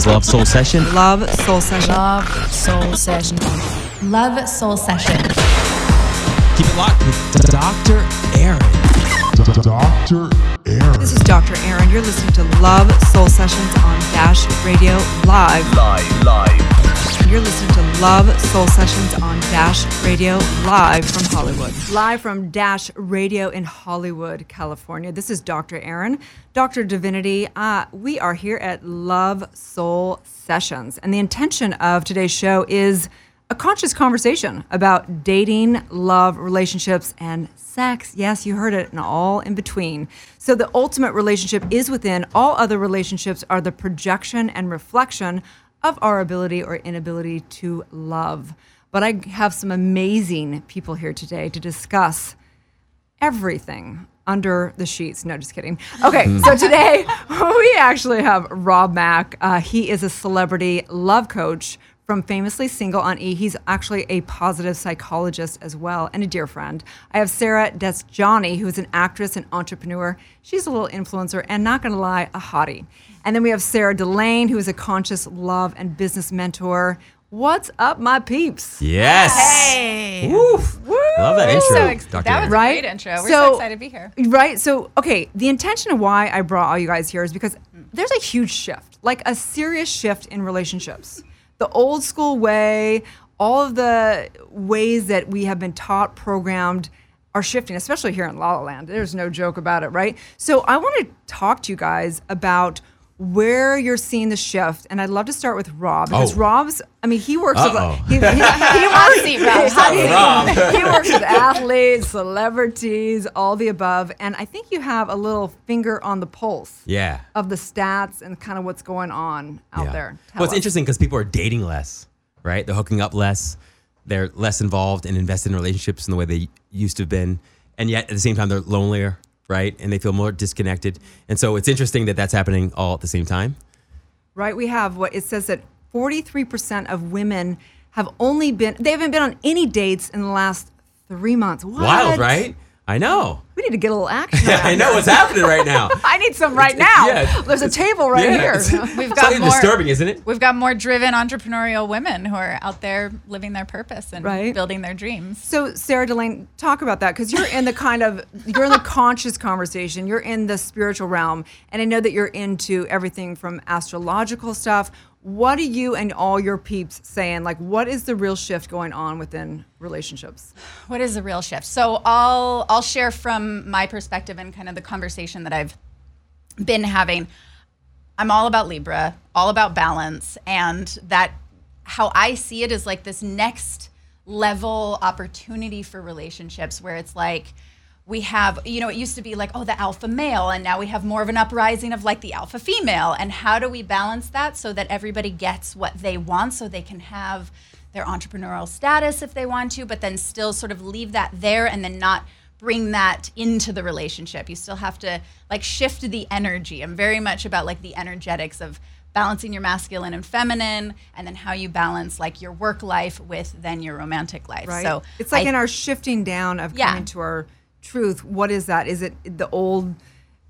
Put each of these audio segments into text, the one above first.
is Love Soul Session. Love Soul Session. Love Soul Session. Love Soul Session. Keep it locked with Dr. Aaron. Dr. Aaron. This is Dr. Aaron. You're listening to Love Soul Sessions on Dash Radio Live. Live, live. You're listening to Love Soul Sessions on Dash Radio Live from Hollywood. Live from Dash Radio in Hollywood, California. This is Dr. Aaron, Dr. Divinity. Uh, we are here at Love Soul Sessions. And the intention of today's show is a conscious conversation about dating, love, relationships, and sex. Yes, you heard it, and all in between. So, the ultimate relationship is within. All other relationships are the projection and reflection of our ability or inability to love. But I have some amazing people here today to discuss everything under the sheets. No, just kidding. Okay, so today we actually have Rob Mack. Uh, he is a celebrity love coach from Famously Single on E. He's actually a positive psychologist as well and a dear friend. I have Sarah Desjani, who is an actress and entrepreneur. She's a little influencer and not going to lie, a hottie. And then we have Sarah Delane, who is a conscious love and business mentor. What's up, my peeps? Yes. Hey. Woof. Love that intro. So ex- Dr. that was Aaron. a Right? great intro. We're so, So- excited to be here. Right. So, okay, the intention of why I brought all you guys here is because there's a huge shift, like a serious shift in relationships. The old school way, all of the ways that we have been taught, programmed, are shifting, especially here in La La Land. There's no joke about it, right? So, I want to talk to you guys about where you're seeing the shift, and I'd love to start with Rob because Oh. Rob's. I mean, he works Uh-oh. with he, he, he works, Rob. He works with athletes, celebrities, all the above. And I think you have a little finger on the pulse Yeah. of the stats and kind of what's going on out yeah. there. Tell Well, it's us. interesting because people are dating less, right? They're hooking up less. They're less involved and invested in relationships in the way they used to have been. And yet at the same time, they're lonelier, right? And they feel more disconnected. And so it's interesting that that's happening all at the same time. Right? We have what it says that 43% of women have only been, they haven't been on any dates in the last three months. What? Wild, right? I know. We need to get a little action. Yeah, I know what's happening right now. I need some right now. Yeah. There's a table right Yeah, here. it's- We've got Slightly more. disturbing, isn't it? We've got more driven entrepreneurial women who are out there living their purpose and Right. building their dreams. So Sarah Delane, talk about that because you're in the kind of you're in the conscious conversation. You're in the spiritual realm, and I know that you're into everything from astrological stuff. What are you and all your peeps saying? Like, what is the real shift going on within relationships? What is the real shift? So I'll I'll share from my perspective and kind of the conversation that I've been having. I'm all about Libra, all about balance, and that how I see it is like this next level opportunity for relationships where it's like we have, you know, it used to be like, oh, the alpha male, and now we have more of an uprising of like the alpha female. And how do we balance that so that everybody gets what they want so they can have their entrepreneurial status if they want to, but then still sort of leave that there and then not bring that into the relationship. You still have to like shift the energy. I'm very much about like the energetics of balancing your masculine and feminine and then how you balance like your work life with then your romantic life. Right. So it's like I- in our shifting down of Yeah. coming to our truth. What is that? Is it the old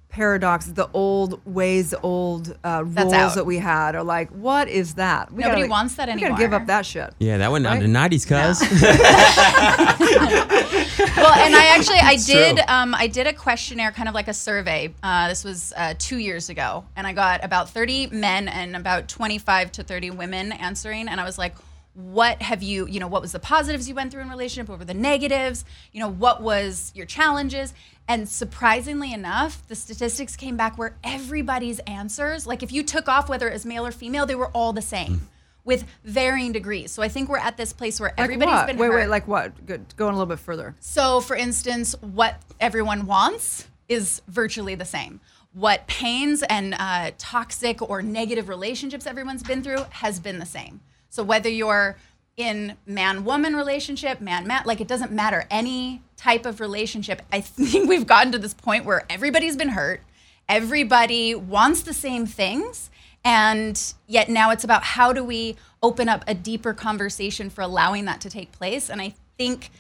paradox, the old ways, the old uh, rules out. that we had? Or like, what is that? We Nobody gotta- wants that anymore. We gotta give up that shit. Yeah, that went Right? on the 90s, cuz. well, and I actually I It's did um, I did a questionnaire, kind of like a survey. Uh, this was uh, two years ago, and I got about 30 men and about 25 to 30 women answering, and I was like. What have you, you know, what was the positives you went through in relationship? What were the negatives? You know, what was your challenges? And surprisingly enough, the statistics came back where everybody's answers, like if you took off whether it was male or female, they were all the same with varying degrees. So I think we're at this place where Like everybody's what? been wait, hurt. wait, like what? Good. Going a little bit further. So, for instance, what everyone wants is virtually the same. What pains and uh, toxic or negative relationships everyone's been through has been the same. So, whether you're in man woman relationship, man man, like it doesn't matter. Any type of relationship, I think we've gotten to this point where everybody's been hurt, everybody wants the same things. And yet now it's about how do we open up a deeper conversation for allowing that to take place. And I think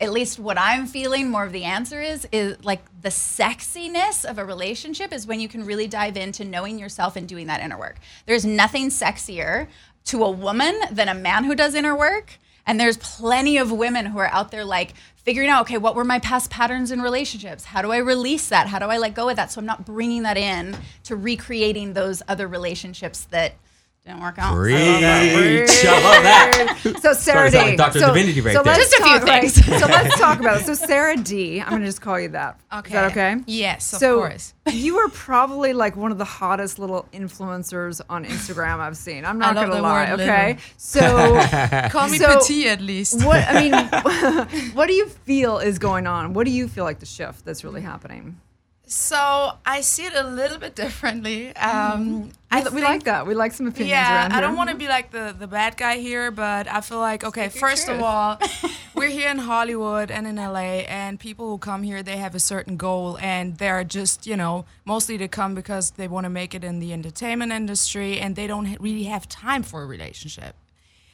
at least what I'm feeling more of the answer is is like the sexiness of a relationship is when you can really dive into knowing yourself and doing that inner work. There's nothing sexier to a woman than a man who does inner work. And there's plenty of women who are out there like figuring out, okay, what were my past patterns in relationships? How do I release that? How do I let go of that? So I'm not bringing that in to recreating those other relationships that didn't work out. Preach. I love that. So Sarah Started sounding D. Dr. So, Divinity right so there. let's Just a few talk, right, things. so let's talk about it. So Sarah D. I'm going to just call you that. Is that okay? Yes, of so course. you are probably like one of the hottest little influencers on Instagram I've seen. I'm not love going to the lie. word Okay. little. So Call me So- petite at least. what I mean, what do you feel is going on? What do you feel like the shift that's really happening? So I see it a little bit differently. Um, I we, we like that. We like some opinions Yeah, around I don't want to be like the the bad guy here, but I feel like okay, Speak your first of all, we're here in Hollywood and in LA, and people who come here they have a certain goal, and they're just you know mostly to come because they want to make it in the entertainment industry, and they don't really have time for a relationship.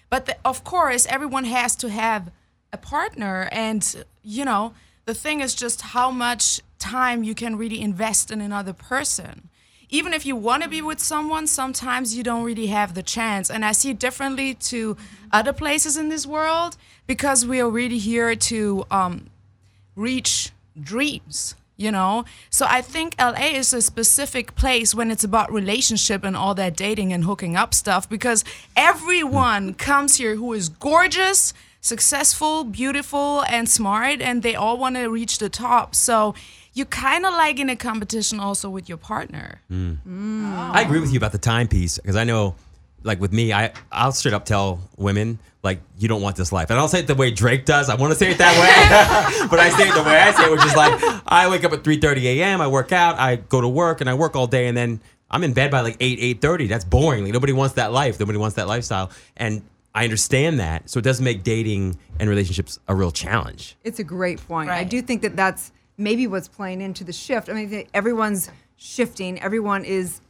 But the, of course, everyone has to have a partner, and you know, the thing is just how much time you can really invest in another person. Even if you want to be with someone, sometimes you don't really have the chance. And I see it differently to other places in this world because we are really here to um, reach dreams you know so i think la is a specific place when it's about relationship and all that dating and hooking up stuff because everyone comes here who is gorgeous successful beautiful and smart and they all want to reach the top so you kind of like in a competition also with your partner mm. I agree with you about the time piece because I know, like with me, I I'll straight up tell women like you don't want this life, and I'll say it the way Drake does. I want to say it that way, but I say it the way I say it, which is like I wake up at 3:30 a.m. I work out, I go to work, and I work all day, and then I'm in bed by like 8 8:30. That's boring. Like, nobody wants that life. Nobody wants that lifestyle, and I understand that. So it does make dating and relationships a real challenge. It's a great point. I do think that that's maybe what's playing into the shift. I mean, everyone's shifting. Everyone is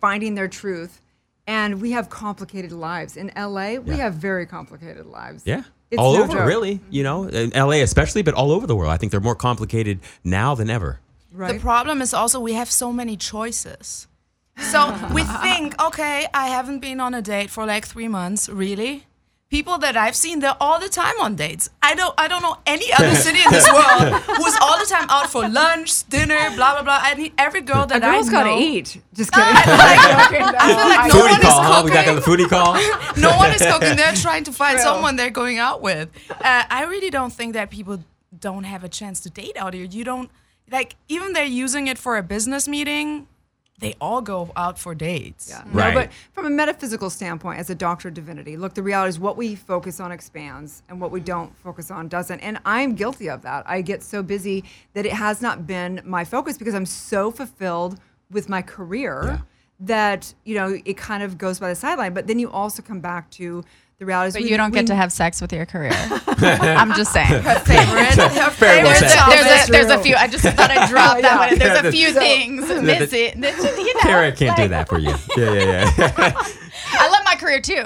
finding their truth, and we have complicated lives. In LA, we Yeah. have very complicated lives. Yeah. It's all no over, joke. really. You know, in LA especially, but all over the world. I think they're more complicated now than ever. Right. The problem is also we have so many choices. So we think, okay, I haven't been on a date for like three months. Really? People that I've seen, they're all the time on dates. I don't, I don't know any other city in this world who's all the time out for lunch, dinner, blah blah blah. I need every girl a that I girl's know. got to eat. Just kidding. I feel like no Foodie one is call, huh? We back on cooking. the foodie call. no one is cooking. They're trying to find True. someone they're going out with. Uh, I really don't think that people don't have a chance to date out here. You don't like even they're using it for a business meeting. They all go out for dates. Yeah. Right. No, but from a metaphysical standpoint, as a doctor of divinity, look, the reality is what we focus on expands and what we don't focus on doesn't. And I'm guilty of that. I get so busy that it has not been my focus because I'm so fulfilled with my career that, you know, it kind of goes by the sideline. But then you also come back to the reality is But we- you don't we- get to have sex with your career. I'm just saying. Favorite, her favorite. There's a, topic. there's, a, there's a few. I just thought I'd drop that one. There's Yeah, a few the- things the- missing. that just, You know, Tara can't do that for you. Yeah, yeah, yeah. I love my career too.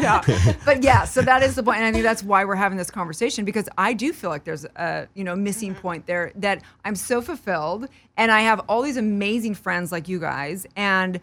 yeah. But yeah, so that is the point, and I think that's why we're having this conversation because I do feel like there's a you know missing mm-hmm. point there that I'm so fulfilled, and I have all these amazing friends like you guys, and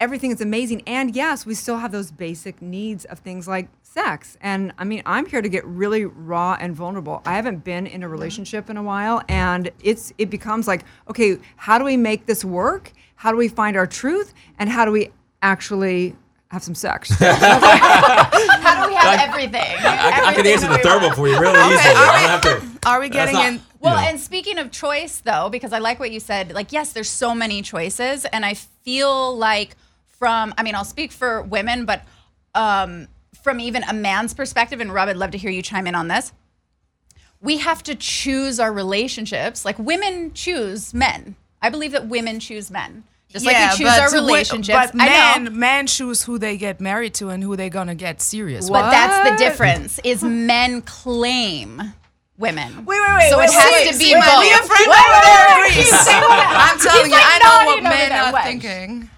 everything is amazing. And yes, we still have those basic needs of things like sex. And I mean, I'm here to get really raw and vulnerable. I haven't been in a mm-hmm. relationship in a while, and it's it becomes like, okay, how do we make this work? How do we find our truth? And how do we actually have some sex? How do we have everything? I, I can answer the we third one for you really easily. I don't have to. Are we getting not- in? Well, Yeah. and speaking of choice, though, because I like what you said, like, yes, there's so many choices. And I feel like, from, I mean, I'll speak for women, but um, from even a man's perspective, and Rob, I'd love to hear you chime in on this. We have to choose our relationships. Like, women choose men. I believe that women choose men. Just like we choose our relationships. But men, men choose who they get married to and who they're gonna get serious What? with. But that's the difference. Is men claim women. Wait, wait, wait, So wait, it has wait, to be wait, both. Friend Wait, wait, wait, wait, wait. I'm telling He's you, like I know what men are thinking.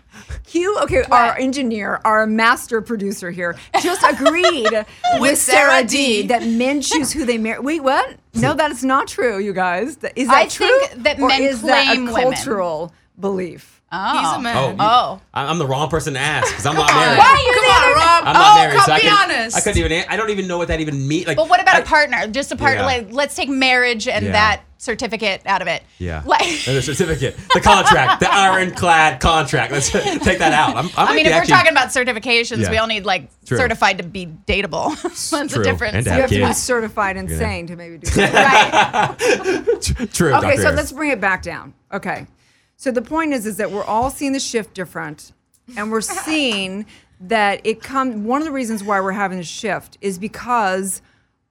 You, okay, our engineer, our master producer here, just agreed with Sarah Sarah D. D. that men choose who they marry. Wait, what? No, that's not true, you guys. Is that I true? think that or men is that a claim women. cultural belief? Oh. He's a oh. man. Oh, you- Oh. I- I'm the wrong person to ask because I'm not married. Why are you Come the on, Rob. I'm not oh, married, come so I be couldn't, honest. I couldn't even. I don't even know what that even means. Like, But what about I- a partner? Just a partner. Yeah. Like, let's take marriage and Yeah. that certificate out of it. Yeah. Like, the certificate, the contract, the ironclad contract. Let's take that out. I'm, I, I mean, if actually- we're talking about certifications, Yeah. we all need like True. certified to be dateable. That's True. a difference. And You have have to be certified insane to maybe do that. right. True. Okay, Dr. so Harris. let's bring it back down. Okay. So the point is is that we're all seeing the shift different and we're seeing that it come one of the reasons why we're having a shift is because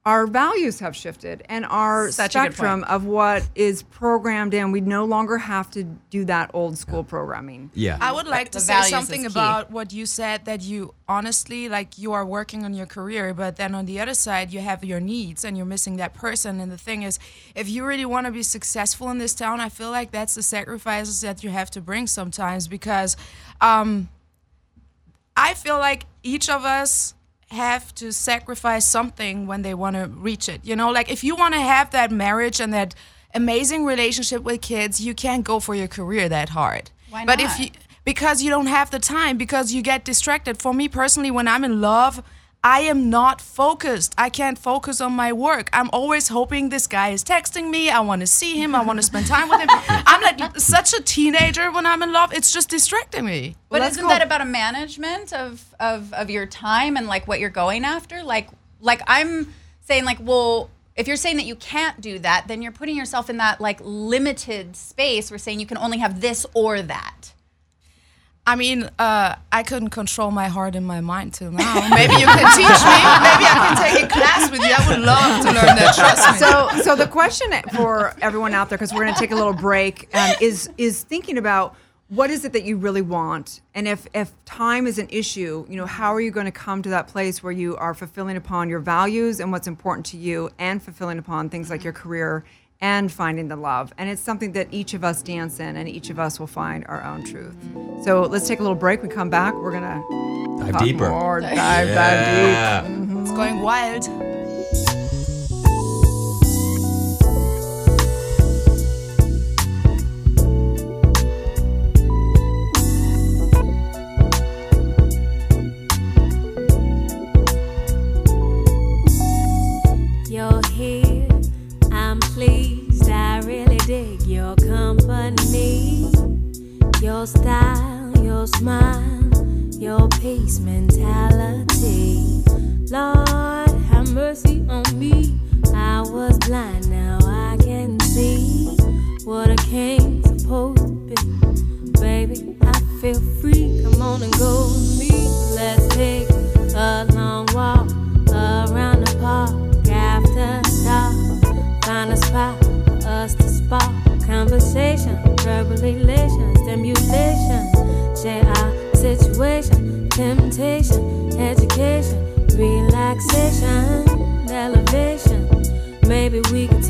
our values have shifted and our Such spectrum of what is programmed in we no longer have to do that old school programming. Yeah. I would like to The say something about what you said that you honestly like you are working on your career, but then on the other side you have your needs and you're missing that person. And the thing is, if you really want to be successful in this town, I feel like that's the sacrifices that you have to bring sometimes because um, I feel like each of us have to sacrifice something when they want to reach it. You know, like if you want to have that marriage and that amazing relationship with kids, you can't go for your career that hard. Why not? But if you because you don't have the time because you get distracted. For me personally, when I'm in love, I am not focused. I can't focus on my work. I'm always hoping this guy is texting me. I want to see him. I want to spend time with him. I'm like such a teenager when I'm in love. It's just distracting me. But let's isn't go- that about a management of, of of your time and like what you're going after? Like like I'm saying like well if you're saying that you can't do that, then you're putting yourself in that like limited space. We're saying you can only have this or that. I mean, uh, I couldn't control my heart and my mind till now. Maybe you can teach me. Maybe I can take a class with you. I would love to learn that. Trust me. so so the question for everyone out there because we're going to take a little break um, is is thinking about what is it that you really want and if if time is an issue you know how are you going to come to that place where you are fulfilling upon your values and what's important to you and fulfilling upon things like your career and finding the love and it's something that each of us dance in and each of us will find our own truth so let's take a little break we come back we're going to Dive deeper. more dive dive deep Yeah. it's going wild. Dig your company. Your style, your smile, your peace mentality. Lord, have mercy on me. I was blind, now I can see what I king's supposed to be. Baby, I feel free. Come on and go with me. Let's take a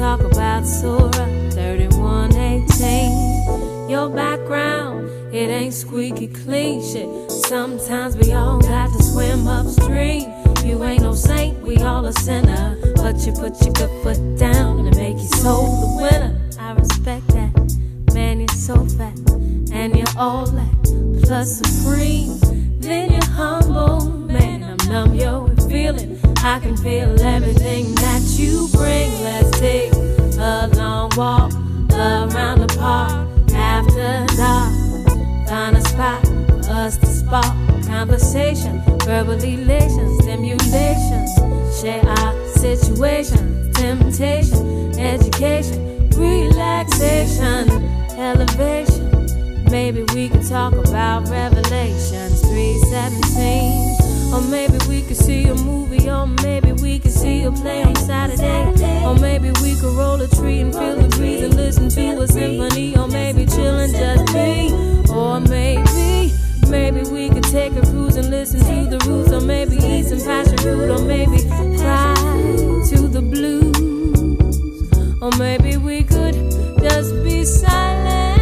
talk about Surah 3118. Your background, it ain't squeaky clean shit. Sometimes we all got to swim upstream. You ain't no saint, we all a sinner. But you put your good foot down and make your soul the winner. I respect that. Man, you're so fat, and you're all that plus supreme. Then you're humble, man. I'm numb, yo, with feeling. I can feel everything that you bring. Let's take a long walk around the park after dark. Find a spot for us to spark conversation, verbal elation, stimulation. Share our situation, temptation, education, relaxation, elevation. Maybe we could talk about Revelations 317. Or maybe we could see a movie, or maybe we could see a play on Saturday. Or maybe we could roll a tree and feel the breeze and listen to a symphony. Or maybe chill and just be. Or maybe, maybe we could take a cruise and listen to the roots. Or maybe eat some passion fruit. Or maybe cry to the blues. Or maybe we could just be silent.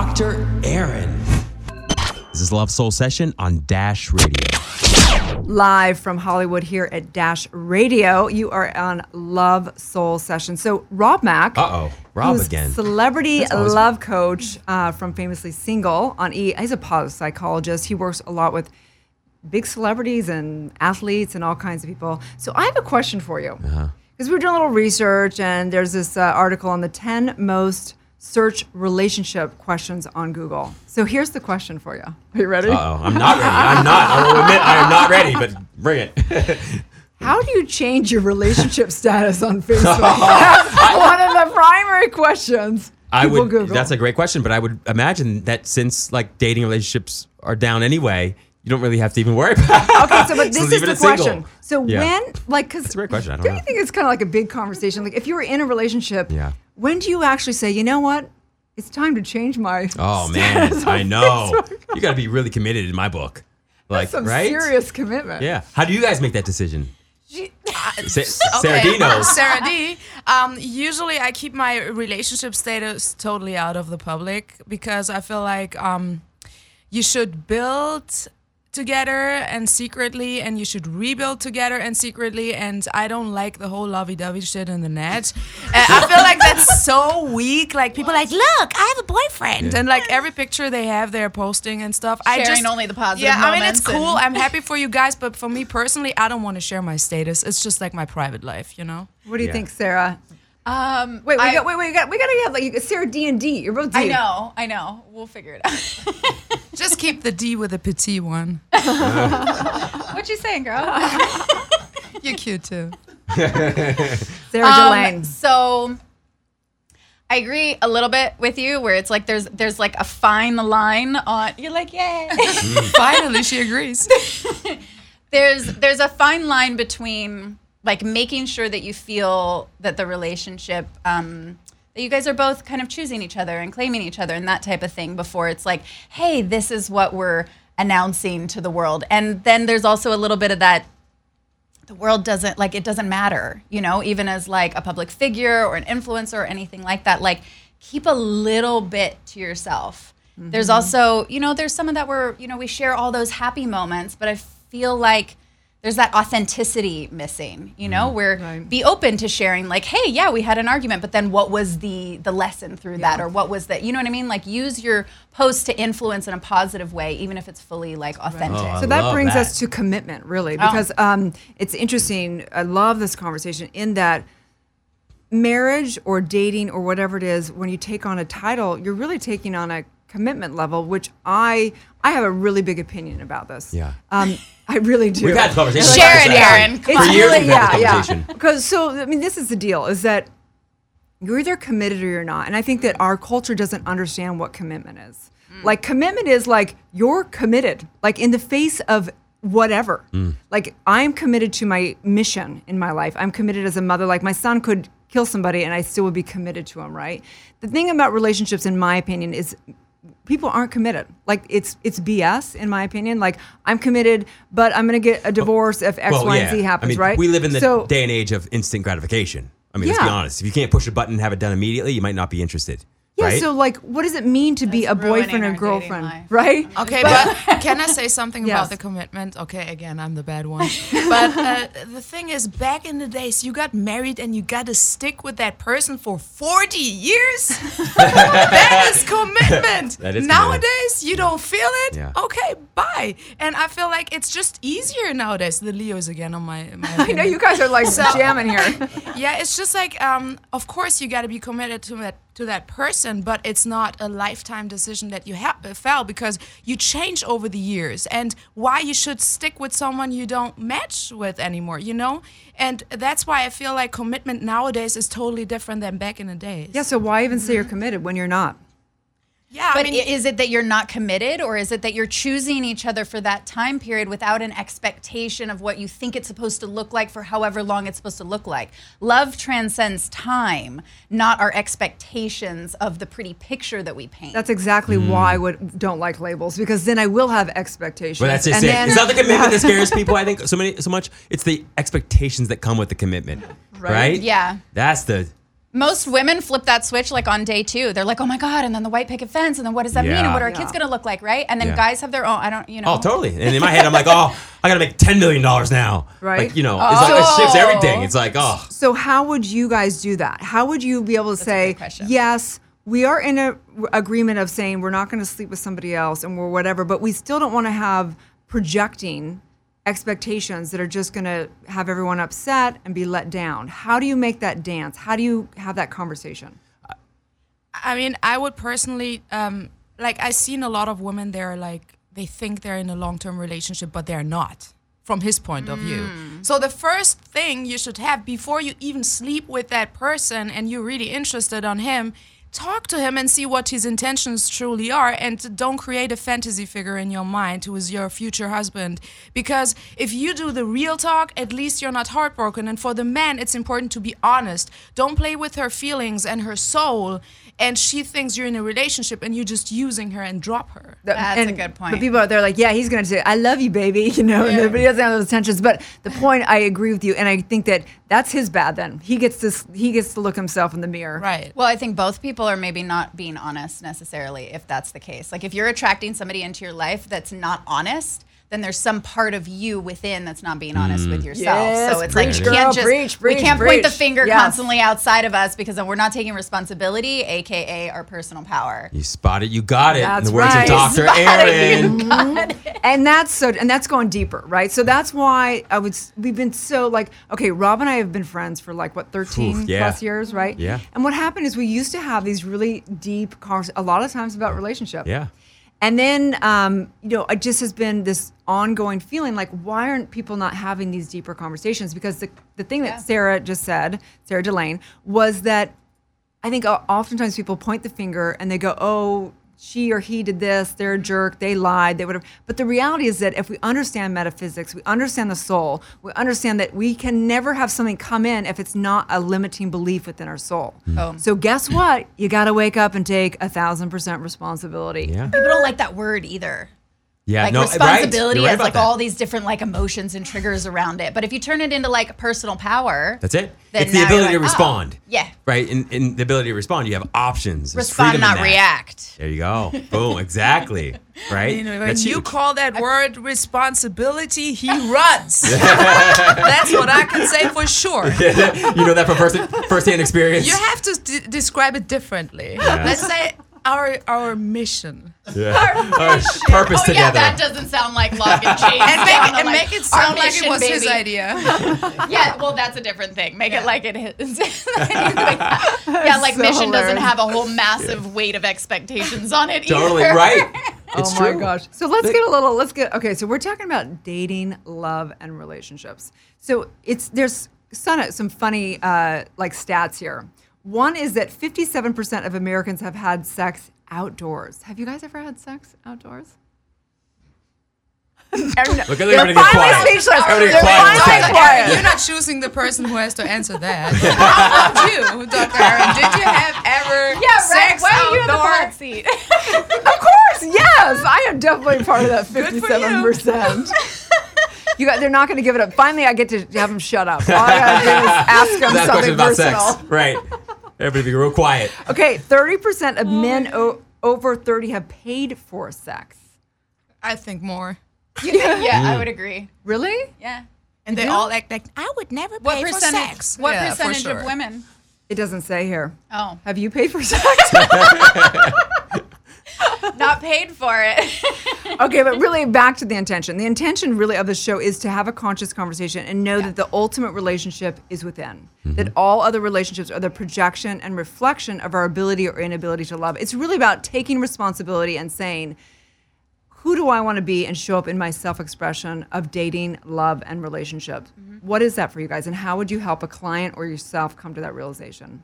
Dr. Aaron. This is Love Soul Session on Dash Radio. live from Hollywood here at Dash Radio. You are on Love Soul Session. So Rob Mack, Uh-oh, Rob who's again. celebrity That's always- love coach uh, from Famously Single on E. He's a positive psychologist. He works a lot with big celebrities and athletes and all kinds of people. So I have a question for you because Uh-huh. we were doing a little research and there's this uh, article on the 10 most search relationship questions on Google. So here's the question for you. Are you ready? Uh-oh, I'm not ready. I'm not. I will admit I am not ready, but bring it. How do you change your relationship status on Facebook? That's one of the primary questions. I people would. Google. That's a great question, but I would imagine that since like dating relationships are down anyway, you don't really have to even worry about. it. okay. So, but this leave is the at single. question. So Yeah. when, like, because a great question. I don't do know. you think it's kind of like a big conversation? Like, if you were in a relationship, Yeah. When do you actually say, you know what, it's time to change my? Oh man, I know. Facebook?" You got to be really committed in my book. Like, Some right? serious commitment. Yeah. How do you guys make that decision? Sa- Sarah Okay. D knows. Sarah D. Um, usually, I keep my relationship status totally out of the public because I feel like um, you should build together and secretly, and you should rebuild together and secretly. And I don't like the whole lovey-dovey shit in the net. And I feel like that's so weak. Like people are like, look, I have a boyfriend, and like every picture they have, they're posting and stuff. I just only the positive Yeah, I mean it's cool. I'm happy for you guys, but for me personally, I don't want to share my status. It's just like my private life, you know. What do you Yeah. think, Sarah? Um, Wait, we I, got, wait, wait, we got, we got to have like Sarah D and D. You're both D. I know, I know. We'll figure it out. Just keep the D with a petit one. what you saying, girl? You're cute too. Sarah Um, Delane. so I agree a little bit with you, where it's like there's there's like a fine line on. You're like, yay. Finally, she agrees. there's there's a fine line between like making sure that you feel that the relationship um, that you guys are both kind of choosing each other and claiming each other and that type of thing before it's like hey this is what we're announcing to the world. And then there's also a little bit of that the world doesn't like it doesn't matter you know even as like a public figure or an influencer or anything like that. Like keep a little bit to yourself. There's also you know there's some of that where you know we share all those happy moments but i feel like there's that authenticity missing you know where Right. be open to sharing like hey yeah we had an argument but then what was the the lesson through that or what was that you know what i mean like use your post to influence in a positive way even if it's fully like authentic Oh, So that brings that. us to commitment, really, Oh. because um, it's interesting. I love this conversation in that marriage or dating or whatever it is, when you take on a title, you're really taking on a commitment level, which I I have a really big opinion about this. Yeah. Um, I really do. We've had conversations. Share about it. Aaron. Come For It's years really, we've had yeah, this yeah. conversation. Because so I mean, this is the deal: is that you're either committed or you're not, and I think that our culture doesn't understand what commitment is. Mm. Like commitment is like you're committed, like in the face of whatever. Mm. Like I'm committed to my mission in my life. I'm committed as a mother. Like my son could kill somebody, and I still would be committed to him. Right. The thing about relationships, in my opinion, is people aren't committed. Like it's it's BS in my opinion. Like I'm committed, but I'm gonna get a divorce if X, Y, and Z happens, I mean, right? We live in the so, day and age of instant gratification. I mean, let's be honest. If you can't push a button and have it done immediately, you might not be interested. Yeah, right? so like what does it mean to be a That's ruining boyfriend or girlfriend, right? Okay, but, can I say something Yes. about the commitment? Okay, again, I'm the bad one. But uh, the thing is, back in the days, you got married and you got to stick with that person for 40 years. that is commitment. That is commitment. nowadays, you don't feel it. Yeah. Okay, bye. And I feel like it's just easier nowadays. The Leos again on my. my I know you guys are like So- jamming here. yeah, it's just like, um, of course, you got to be committed to that to that person, but it's not a lifetime decision that you have fell because you change over the years, and why you should stick with someone you don't match with anymore, you know. And that's why I feel like commitment nowadays is totally different than back in the days. Yeah, so why even say you're committed when you're not? Yeah. But I mean, is it that you're not committed, or is it that you're choosing each other for that time period without an expectation of what you think it's supposed to look like for however long it's supposed to look like? Love transcends time, not our expectations of the pretty picture that we paint. That's exactly mm. why I would don't like labels because then I will have expectations. But that's just and it. then- It's not the commitment that scares people. I think so many so much. It's the expectations that come with the commitment, right? Right. Yeah. That's the most women flip that switch like on day two. They're like, oh my God, and then the white picket fence, and then what does that mean? Yeah. And what are our Yeah. kids gonna look like, right? And then Yeah. guys have their own, I don't, you know. Oh, totally. And in my head, I'm like, oh, I gotta make ten million dollars now. Right. Like, you know, it's like it oh. shifts everything. It's like, oh, So how would you guys do that? How would you be able to a say, good question. yes, we are in a r- agreement of saying we're not going to sleep with somebody else and we're whatever, but we still don't want to have projecting expectations that are just going to have everyone upset and be let down. How do you make that dance? How do you have that conversation? I mean, I would personally um, like. I've seen a lot of women. They're like they think they're in a long-term relationship, but they're not. From his point of view. So the first thing you should have before you even sleep with that person, and you're really interested on him. Talk to him and see what his intentions truly are, and don't create a fantasy figure in your mind who is your future husband. Because if you do the real talk, at least you're not heartbroken. And for the man, it's important to be honest. Don't play with her feelings and her soul and she thinks you're in a relationship and you're just using her and drop her. That's a good point. But people out there are like, yeah, he's going to say, I love you, baby, you know, and everybody doesn't have those tensions. But the point, I agree with you, and I think that that's his bad. Then he gets this, he gets to look himself in the mirror. Right. Well, I think both people are maybe not being honest necessarily if that's the case. Like if you're attracting somebody into your life that's not honest, then there's some part of you within that's not being honest with mm. yourself. Yes, so it's like preach, you girl, can't just preach, we preach, can't point the finger Yes. constantly outside of us because then we're not taking responsibility, aka our personal power. you spot it, you got it. in That's the words right. of Dr. Aaron. you got it. and that's so and that's going deeper right so that's why i would we've been so like okay rob and i have been friends for like what 13 Oof, yeah. plus years right Yeah. and what happened is we used to have these really deep conversations a lot of times about relationship Yeah. And then um, you know it just has been this ongoing feeling like why aren't people not having these deeper conversations because the, the thing that Yeah. sarah just said sarah delane was that I think oftentimes people point the finger and they go, "Oh, she or he did this. They're a jerk. They lied. They would have." But the reality is that if we understand metaphysics, we understand the soul. We understand that we can never have something come in if it's not a limiting belief within our soul. Boom. So guess what? You got to wake up and take a thousand percent responsibility. Yeah. People don't like that word either. Yeah. like no, responsibility right. You're right has like that. all these different like emotions and triggers around it. But if you turn it into like personal power, That's it. Then it's the now you're ability to like, oh, respond. yeah. Right. In, in the ability to respond, you have options. There's respond, not react. There you go. Boom. Exactly. Right. You know, when That's you huge. call that word responsibility, he runs. That's what I can say for sure. you know that from first firsthand experience. You have to d- describe it differently. Let's say our our mission. yeah. Our purpose Oh yeah, together. that doesn't sound like log and change. And make, Sound it, and like make it sound like it mission, was his idea. Yeah, well, that's a different thing. Make it like it is. yeah, like so mission doesn't have a whole massive weight of expectations on it totally either. right. It's oh my true. gosh. So let's get a little let's get okay, so we're talking about dating, love and relationships. So it's there's some some funny uh like stats here. One is that 57% of Americans have had sex outdoors. Have you guys ever had sex outdoors? Look at everybody They're get quiet. speechless. Everybody get They're quiet in finally quiet. You're not choosing the person who has to answer that. How about you, Dr. Aaron? Did you have ever Yeah, right. sex Why are you in the outdoor? seat? Of course, yes. I am definitely part of that for you. fifty-seven percent. You got, they're not going to give it up. Finally, I get to have them shut up. All I got to do is ask them Ask something questions about personal. sex. Right. Everybody be real quiet. Okay, thirty percent of men o- over thirty have paid for sex. I think more. yeah, I mm. would agree. Really? Yeah. And they all act like, I would never What pay for percentage? sex. What Yeah, for percentage sure. of women? It doesn't say here. Oh, Have you paid for sex? not paid for it. okay, but really back to the intention. The intention really of the show is to have a conscious conversation and know that the ultimate relationship is within. Mm-hmm. That all other relationships are the projection and reflection of our ability or inability to love. It's really about taking responsibility and saying, who do I want to be and show up in my self expression of dating, love, and relationship? Mm-hmm. What is that for you guys? And how would you help a client or yourself come to that realization?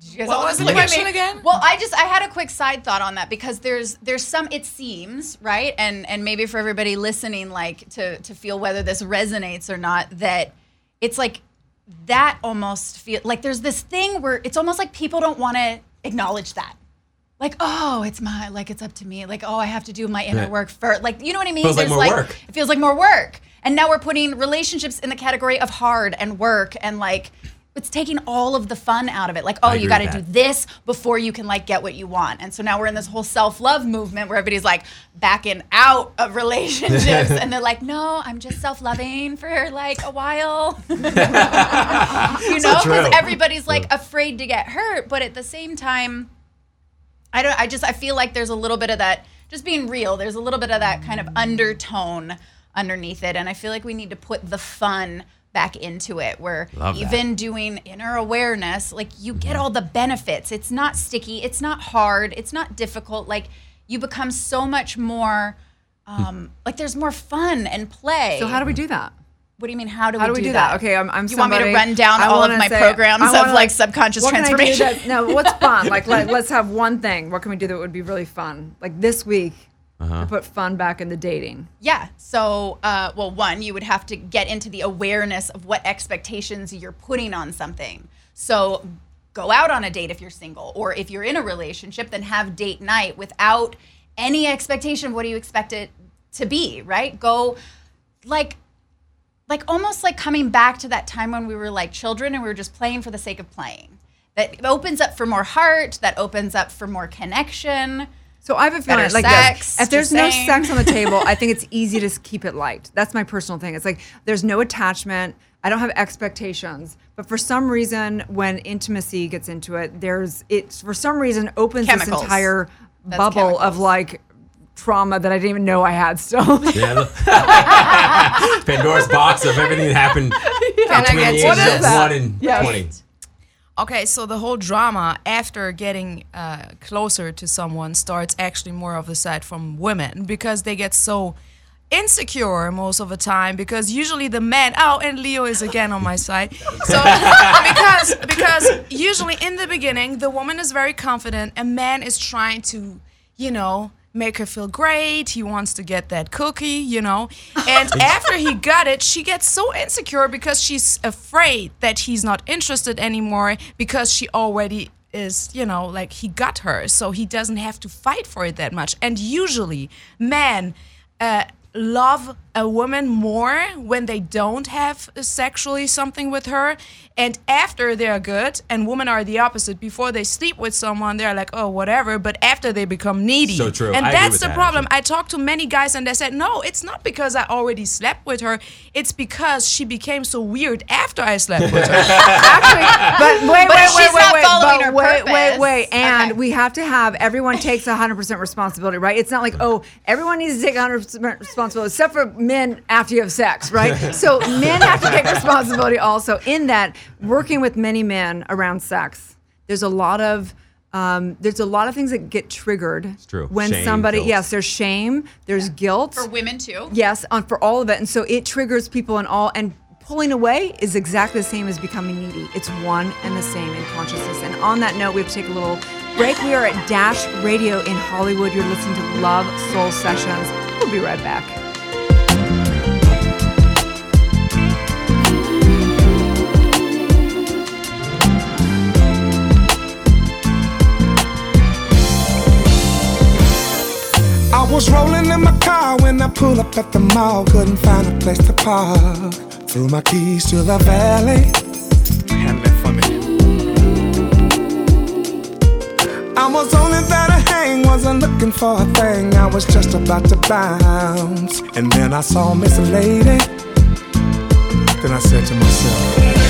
Did you guys What was the look at question again? Well, I just I had a quick side thought on that because there's there's some it seems right and and maybe for everybody listening like to to feel whether this resonates or not that it's like that almost feel like there's this thing where it's almost like people don't want to acknowledge that. Like, oh, it's my like it's up to me. Like, oh, I have to do my inner Yeah. work first. Like, you know what I mean? Feels like There's more work. It feels like more work. And now we're putting relationships in the category of hard and work and like it's taking all of the fun out of it. Like, oh, I you got to do this before you can like get what you want. And so now we're in this whole self-love movement where everybody's like backing out of relationships and they're like, "No, I'm just self-loving for like a while." you know, because everybody's like afraid to get hurt, but at the same time, I don't. I just I feel like there's a little bit of that. Just being real, there's a little bit of that kind of undertone underneath it, and I feel like we need to put the fun back into it. Where Love that. even doing inner awareness, like you get all the benefits. It's not sticky. It's not hard. It's not difficult. Like you become so much more. Um, like there's more fun and play. So how do we do that? What do you mean? How do How we do we do that? Okay, I'm, I'm you want me to run down I all of my say- programs of wanna, like subconscious what can I do transformation? that- no, what's fun? Like, let, let's have one thing. What can we do that would be really fun? Like this week, Uh-huh. to put fun back in the dating. Yeah. So, uh, well, one, you would have to get into the awareness of what expectations you're putting on something. So, go out on a date if you're single, or if you're in a relationship, then have date night without any expectation of what do you expect it to be, right? Go like like almost like coming back to that time when we were like children and we were just playing for the sake of playing. That opens up for more heart, that opens up for more connection. So I have a feeling like sex. If there's no saying. sex on the table, I think it's easy to keep it light. That's my personal thing. It's like there's no attachment. I don't have expectations. But for some reason, when intimacy gets into it, there's it's for some reason opens Chemicals. this entire That's bubble of like trauma that I didn't even know I had still. Yeah. Pandora's box of everything that happened Can I between the ages of one and Yes. twenty. Okay, so the whole drama after getting uh, closer to someone starts actually more of the side from women because they get so insecure most of the time because usually the man oh and Leo is again on my side. So because because usually in the beginning the woman is very confident and man is trying to you know make her feel great he wants to get that cookie you know? And after he got it she gets so insecure because she's afraid that he's not interested anymore because she already is you know like he got her. So he doesn't have to fight for it that much. And usually men uh, love a woman more when they don't have sexually something with her and after they're good and women are the opposite before they sleep with someone they're like oh whatever but after they become needy So true. and I that's the that, problem actually. i talked to many guys and they said no it's not because i already slept with her it's because she became so weird after i slept with her Actually, but wait, But wait, she's wait, wait, wait, but wait, wait, wait, and Okay. we have to have everyone takes 100% responsibility, right? It's not like oh, everyone needs to take 100% responsibility, except for men after you have sex, right? so men have to take responsibility also. In that, working with many men around sex, there's a lot of um, there's a lot of things that get triggered it's true. when Shame, somebody guilt. yes, there's shame, there's guilt For women too. Yes, on for all of it, and so it triggers people in all. And pulling away is exactly the same as becoming needy. It's one and the same in consciousness. And on that note, we have to take a little break. We are at Dash Radio in Hollywood. You're listening to Love Soul Sessions. We'll be right back. Was rolling in my car when I pulled up at the mall. Couldn't find a place to park. Threw my keys to the valley. Handle it for me. I was only there to hang, wasn't looking for a thing. I was just about to bounce. And then I saw Miss Lady. Then I said to myself,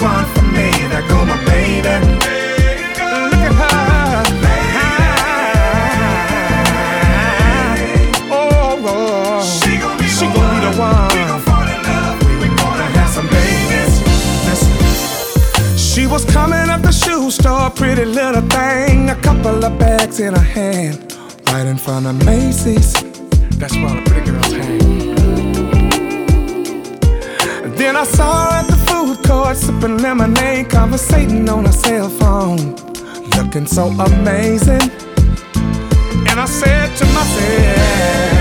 only is one for me. There go my baby. Look at her. Oh, oh. She gon' be, the one. We gon' fall in love. We gonna have some babies. Listen. She was coming up the shoe store, pretty little thing. A couple of bags in her hand, right in front of Macy's. That's where all the pretty girls hang. Then I saw her at the court sipping lemonade, conversating on her cell phone, looking so amazing. And I said to myself,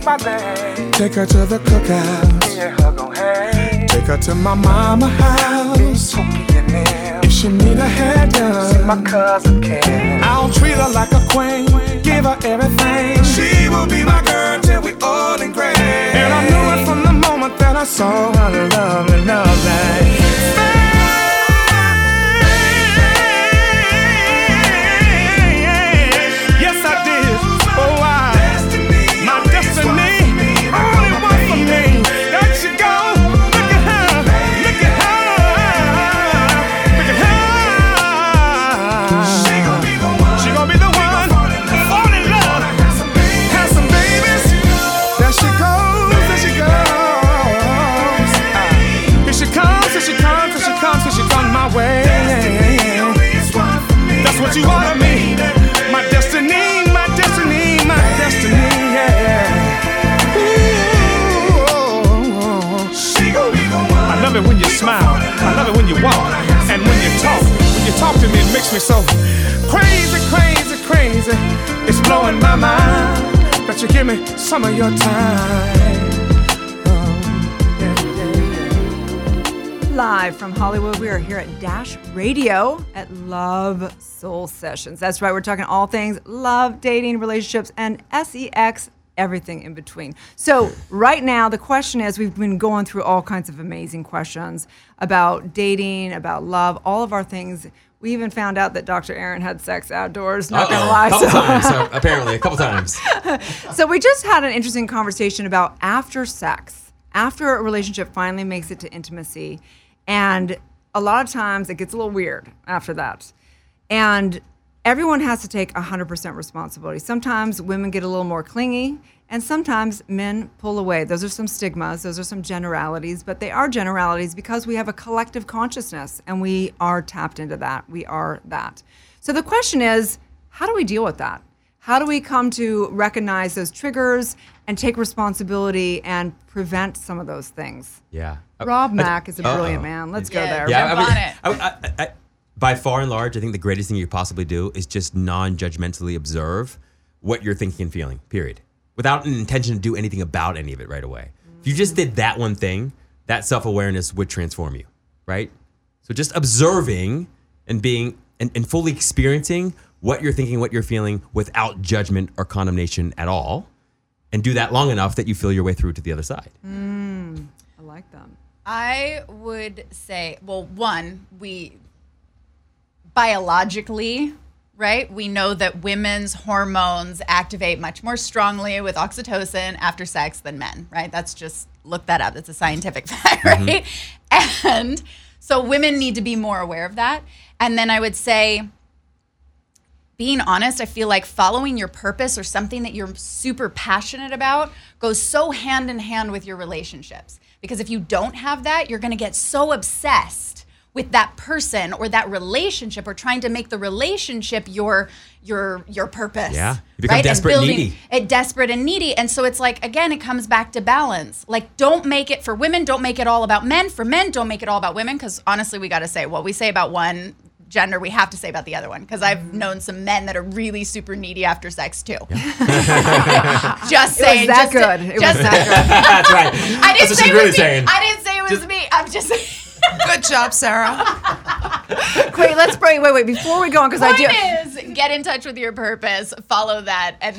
Take my name. Take her to the cookout. Yeah, her gon' hang. Take her to my mama house. And. If she need a hair done, My cousin Ken. I'll treat her like a queen. Give her everything. She will be my girl till we old and gray. And I knew it from the moment that I saw her lovely, lovely. Love it when you walk. And when you talk. When you talk to me, it makes me so crazy, crazy, crazy. It's blowing my mind that you give me some of your time. Oh. Live from Hollywood, we are here at Dash Radio at Love Soul Sessions. That's right, we're talking all things love, dating, relationships, and sex, everything in between. So, right now, the question is we've been going through all kinds of amazing questions about dating, about love, all of our things. We even found out that Dr. Erin had sex outdoors, not gonna lie. Couple so- times, so apparently, a couple times. so we just had an interesting conversation about after sex, after a relationship finally makes it to intimacy, and a lot of times it gets a little weird after that. And everyone has to take 100% responsibility. Sometimes women get a little more clingy, and sometimes men pull away. Those are some stigmas, those are some generalities, but they are generalities because we have a collective consciousness and we are tapped into that. We are that. So the question is how do we deal with that? How do we come to recognize those triggers and take responsibility and prevent some of those things? Yeah. Rob Uh, Mack is a uh-oh. brilliant man. Let's go there. Yeah, I mean, on it. I- I- I- by far and large, I think the greatest thing you could possibly do is just non-judgmentally observe what you're thinking and feeling. Period. Without an intention to do anything about any of it right away. If you just did that one thing, that self-awareness would transform you, right? So just observing and being and, and fully experiencing what you're thinking, what you're feeling, without judgment or condemnation at all, and do that long enough that you feel your way through to the other side. Mm, I like them. I would say, well, one, we biologically, right? We know that women's hormones activate much more strongly with oxytocin after sex than men, right? That's just look that up. That's a scientific fact, mm-hmm. right? And so women need to be more aware of that. And then I would say being honest, I feel like following your purpose or something that you're super passionate about goes so hand in hand with your relationships. Because if you don't have that, you're going to get so obsessed with that person or that relationship or trying to make the relationship your your your purpose. Yeah. You become And desperate and needy. It desperate and needy. And so it's like again, it comes back to balance. Like don't make it for women, don't make it all about men. For men, don't make it all about women. Cause honestly, we gotta say what we say about one gender, we have to say about the other one. Because I've known some men that are really super needy after sex too. just It saying. was that just to- good. It was just- that That's right. I didn't That's what say she's it really was saying. me. I didn't say it was me. I'm just saying. Good job, Sarah. good. Wait, let's break. Wait, wait. Before we go on, because I do. Is, get in touch with your purpose, follow that, and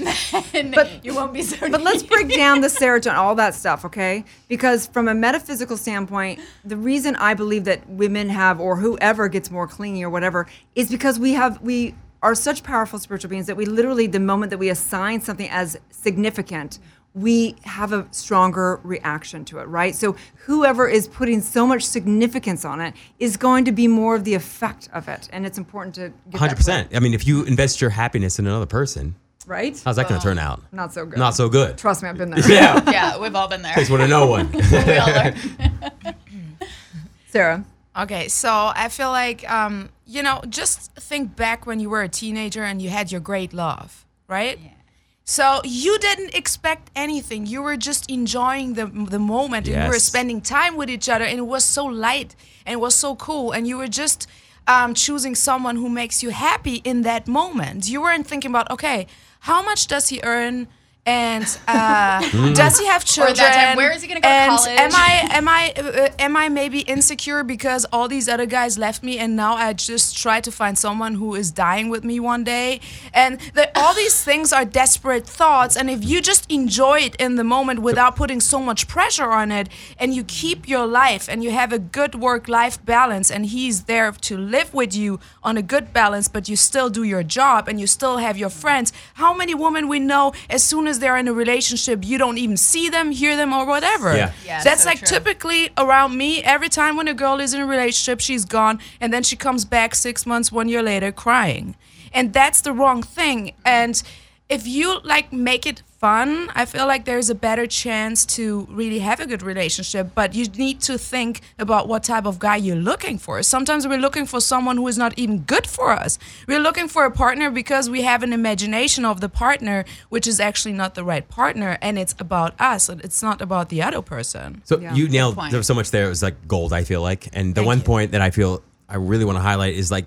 then But- you won't be so. But let's break down the serotonin, all that stuff, okay? Because from a metaphysical standpoint, the reason I believe that women have, or whoever gets more clingy or whatever, is because we have we are such powerful spiritual beings that we literally, the moment that we assign something as significant, we have a stronger reaction to it, right? So whoever is putting so much significance on it is going to be more of the effect of it, and it's important to Hundred percent. I mean, if you invest your happiness in another person, right. how's that going to turn out? Not so good. Not so good. Trust me, I've been there. Yeah. yeah, we've all been there. Takes one to know one. we all are. Sarah. Okay, so I feel like um, you know, just think back when you were a teenager and you had your great love, right? So you didn't expect anything. You were just enjoying the the moment, and you were spending time with each other, and it was so light and it was so cool, and you were just um, choosing someone who makes you happy in that moment. You weren't thinking about, okay, how much does he earn? And uh, does he have children? time, where is he gonna go to and college? Am I am I uh, am I maybe insecure because all these other guys left me, and now I just try to find someone who is dying with me one day? And the, all these things are desperate thoughts. And if you just enjoy it in the moment without putting so much pressure on it, and you keep your life and you have a good work life balance, and he's there to live with you on a good balance, but you still do your job and you still have your friends. How many women we know as soon as they're in a relationship, you don't even see them, hear them, or whatever. Yeah. Yeah, That's so like true. typically around me. Every time when a girl is in a relationship, she's gone, and then she comes back six months, one year later, crying, and that's the wrong thing. And if you like make it fun, I feel like there's a better chance to really have a good relationship. But you need to think about what type of guy you're looking for. Sometimes we're looking for someone who is not even good for us. We're looking for a partner because we have an imagination of the partner, which is actually not the right partner, and it's about us. It's not about the other person. So Yeah. you nailed point. there was so much there. It was like gold. I feel like, and the Thank one you. point that I feel I really want to highlight is like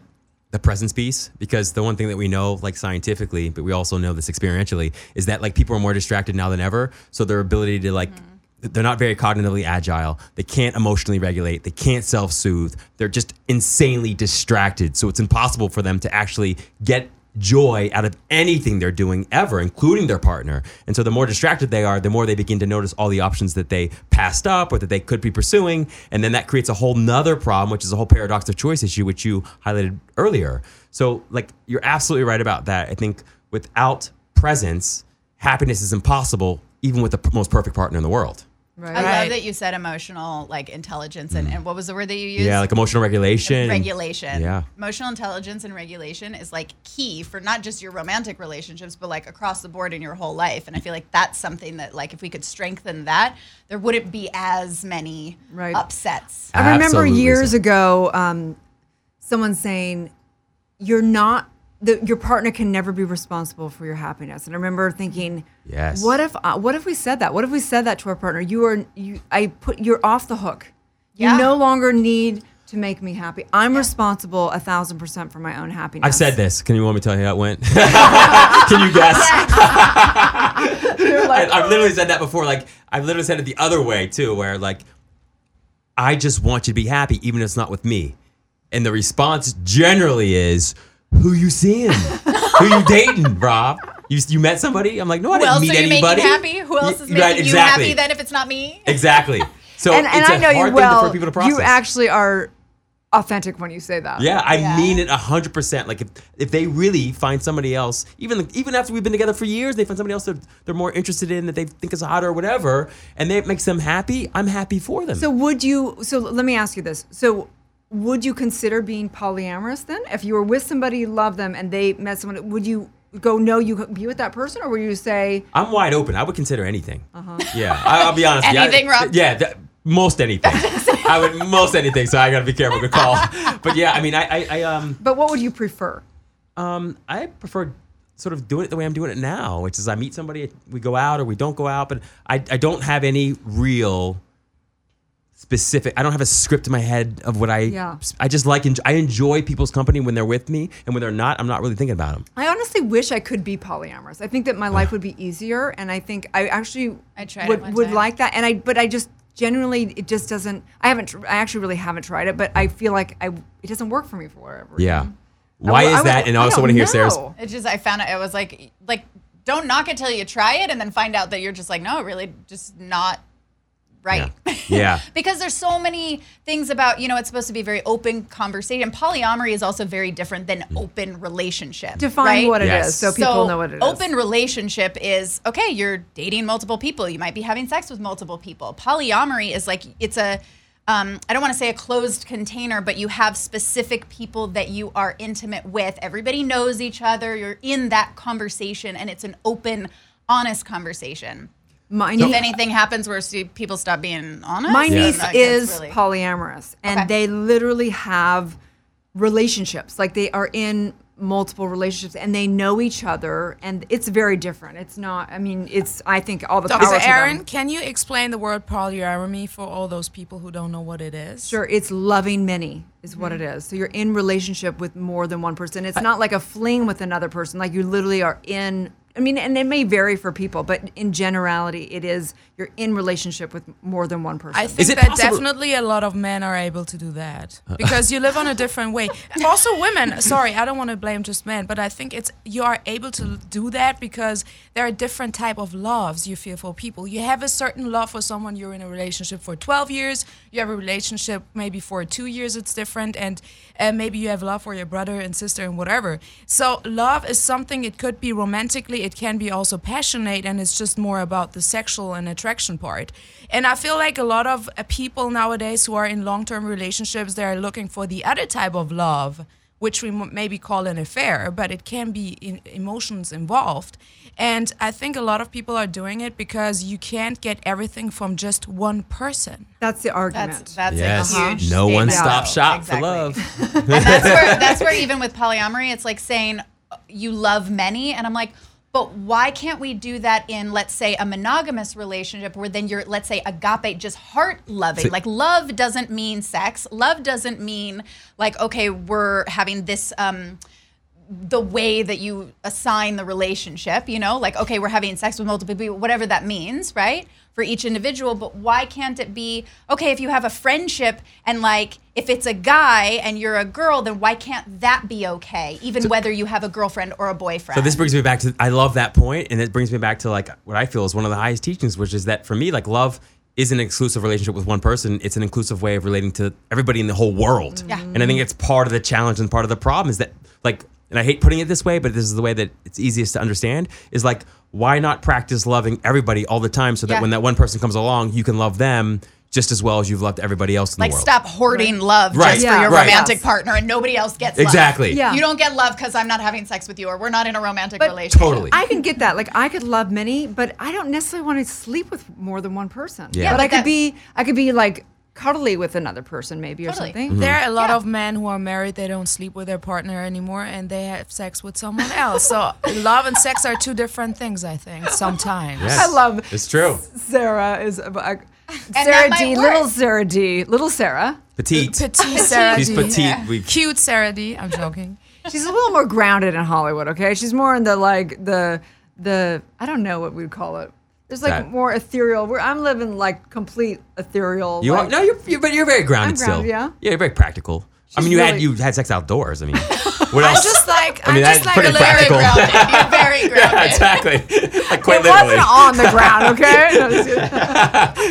the presence piece because the one thing that we know like scientifically, but we also know this experientially, is that like people are more distracted now than ever. So their ability to like mm-hmm. they're not very cognitively agile. They can't emotionally regulate. They can't self-soothe. They're just insanely distracted. So it's impossible for them to actually get joy out of anything they're doing ever, including their partner. And so the more distracted they are, the more they begin to notice all the options that they passed up or that they could be pursuing. And then that creates a whole nother problem, which is a whole paradox of choice issue, which you highlighted earlier. So like you're absolutely right about that. I think without presence, happiness is impossible, even with the most perfect partner in the world. Right. I love that you said emotional like intelligence and, and what was the word that you used? Yeah, like emotional regulation. regulation. Yeah. Emotional intelligence and regulation is like key for not just your romantic relationships, but like across the board in your whole life. And I feel like that's something that like if we could strengthen that, there wouldn't be as many Right. upsets. I remember Absolutely, years so. ago, um, someone saying, "You're not the, your partner can never be responsible for your happiness." And I remember thinking, Yes. what if uh, what if we said that? What if we said that to our partner? You are you. I put you're off the hook. You no longer need to make me happy. I'm responsible a thousand percent for my own happiness. I've said this. Can you want me to tell you how it went? Can you guess? I, I've literally said that before. Like I've literally said it the other way too, where like I just want you to be happy, even if it's not with me. And the response generally is, "Who you seeing? Who you dating, Rob? You, you met somebody?" I'm like, "No, I Who didn't else meet are you anybody." making happy? Who else is making right, you happy then if it's not me? Exactly. So and, and it's know hard you thing well. for people to process. You actually are authentic when you say that. Yeah, I Yeah. mean it hundred percent. Like if, if they really find somebody else, even even after we've been together for years, they find somebody else that they're more interested in that they think is hotter or whatever, and they, it makes them happy. I'm happy for them. So would you? So let me ask you this. So would you consider being polyamorous then? If you were with somebody, you love them, and they met someone, would you go no? You could be with that person, or would you say? I'm wide open. I would consider anything. uh-huh. Yeah, I, I'll be honest. with you. I- Anything, Rob? Yeah, th- most anything. I would most anything. So I got to be careful to call. But yeah, I mean, I, I, I um But what would you prefer? Um, I prefer sort of doing it the way I'm doing it now, which is I meet somebody, we go out or we don't go out, but I, I don't have any real specific. I don't have a script in my head of what I. Yeah. I just like enj- I enjoy people's company when they're with me, and when they're not, I'm not really thinking about them. I honestly wish I could be polyamorous. I think that my life would be easier, and I think I actually I tried would would like that. And I, but I just genuinely, it just doesn't. I haven't. I actually really haven't tried it, but I feel like I it doesn't work for me for whatever. Yeah. reason. Why I would- I is that? would- And I also want to hear Sarah's. know. It's just I found it. It was like like don't knock it till you try it, and then find out that you're just like no, really, just not right. Yeah. Yeah. because there's so many things about you know it's supposed to be a very open conversation. Polyamory is also very different than open relationship. Define right? what it is, Yes. so people know what it is. Open relationship is okay. You're dating multiple people. You might be having sex with multiple people. Polyamory is like it's a. Um, I don't want to say a closed container, but you have specific people that you are intimate with. Everybody knows each other. You're in that conversation, and it's an open, honest conversation. My niece, If anything happens where see, people stop being honest, my niece that gets is really- polyamorous, and Okay. they literally have relationships. Like they are in multiple relationships, and they know each other, and it's very different. It's not. I mean, it's. I think all the power Dr. to Erin, them. can you explain the word polyamory for all those people who don't know what it is? Sure, it's loving many is what it Mm-hmm. is. So you're in relationship with more than one person. It's not like a fling with another person. Like you literally are in I mean, and it may vary for people, but in generality, it is you're in relationship with more than one person. I think Is it that possible- definitely a lot of men are able to do that because you live on a different way. Also, women. Sorry, I don't want to blame just men, but I think it's you are able to do that because there are different type of loves you feel for people. You have a certain love for someone you're in a relationship for 12 years. You have a relationship maybe for two years. It's different, and uh, maybe you have love for your brother and sister and whatever. So love is something. It could be romantically. It can be also passionate, and it's just more about the sexual and attraction part. And I feel like a lot of uh, people nowadays who are in long-term relationships, they are looking for the other type of love, which we m- maybe call an affair, but it can be in emotions involved. And I think a lot of people are doing it because you can't get everything from just one person. that's the argument. That's that's Yes. a huge No one stop shop Exactly. for love. and that's where that's where even with polyamory, it's like saying uh, you love many, and I'm like, but why can't we do that in let's say a monogamous relationship where then you're let's say agape, just heart loving. So- like love doesn't mean sex. Love doesn't mean like okay, we're having this. um the way that you assign the relationship, you know, like, okay, we're having sex with multiple people, whatever that means, right? For each individual. But why can't it be, okay, if you have a friendship and like, if it's a guy and you're a girl, then why can't that be okay? Even whether you have a girlfriend or a boyfriend. So this brings me back to I love that point, and it brings me back to like what I feel is one of the highest teachings, which is that for me, like love isn't an exclusive relationship with one person. It's an inclusive way of relating to everybody in the whole world. Yeah. And I think it's part of the challenge and part of the problem is that like, and I hate putting it this way, but this is the way that it's easiest to understand. Is like, why not practice loving everybody all the time so that Yeah. when that one person comes along, you can love them just as well as you've loved everybody else in like the world. stop hoarding love Right. just Yeah. for your Right. romantic Yes. partner and nobody else gets Exactly. love. Yeah. You don't get love because I'm not having sex with you or we're not in a romantic But- relationship. Totally. I can get that. Like I could love many, but I don't necessarily want to sleep with more than one person. Yeah. Yeah, but, but I could be I could be like cuddly with another person maybe Totally. or something. Mm-hmm. There are a lot Yeah. of men who are married, they don't sleep with their partner anymore, and they have sex with someone else. so love and sex are two different things, I think, sometimes. Yes. I love It's true. Sarah is uh, Sarah D, work. little Sarah D, little Sarah. Petite. Petite Sarah D. She's petite. We Cute Sarah D. I'm joking. She's a little more grounded in Hollywood. Okay, she's more in the like the the I don't know what we'd call it. There's like That- more ethereal. Where I'm living like complete ethereal. You like, are no, you're, you're but you're very grounded, grounded, still. yeah. yeah, you're very practical. I mean, you had you had sex outdoors. I mean, what I'm just like, I mean, I'm just like a pretty little Very practical. grounded. You're very grounded. exactly. Like quite It literally, wasn't on the ground, okay?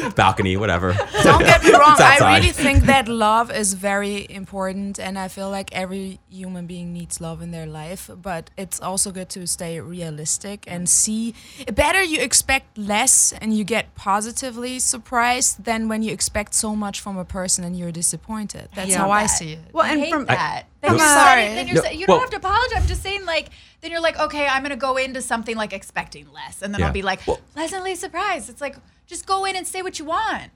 No, balcony, whatever. Don't get me wrong. I really think that love is very important, and I feel like every human being needs love in their life. But it's also good to stay realistic and see. Better you expect less and you get positively surprised than when you expect so much from a person and you're disappointed. That's Yeah. how I that. see it. Well, I and hate from that. No. Then you're I'm sorry. Then you're No, sa- you don't have to apologize. I'm just saying, like, then you're like, okay, I'm gonna go into something like expecting less, and then Yeah. I'll be like Well- pleasantly surprised. It's like just go in and say what you want.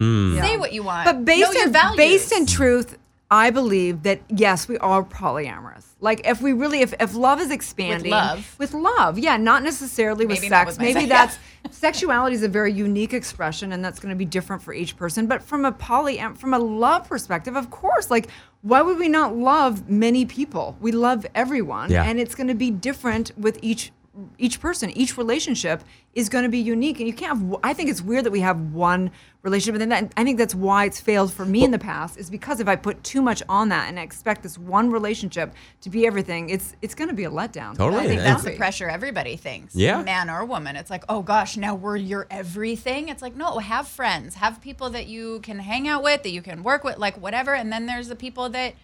Hmm. Say what you want. But based know your in based in truth, I believe that yes, we are polyamorous. Like if we really, if, if love is expanding with love. with love, yeah, not necessarily with Maybe not sex. with Maybe sex, that's sexuality is a very unique expression, and that's going to be different for each person. But from a polyam, from a love perspective, of course, like why would we not love many people? We love everyone, Yeah. and it's going to be different with each each person each relationship is going to be unique and you can't have i think it's weird that we have one relationship and then that, i think that's why it's failed for me in the past is because if i put too much on that and i expect this one relationship to be everything it's it's going to be a letdown Totally. I think that's the pressure everybody thinks. Yeah. Man or woman. It's like, oh gosh, now we're your everything. It's like, no, have friends, have people that you can hang out with, that you can work with, like whatever. And then there's the people that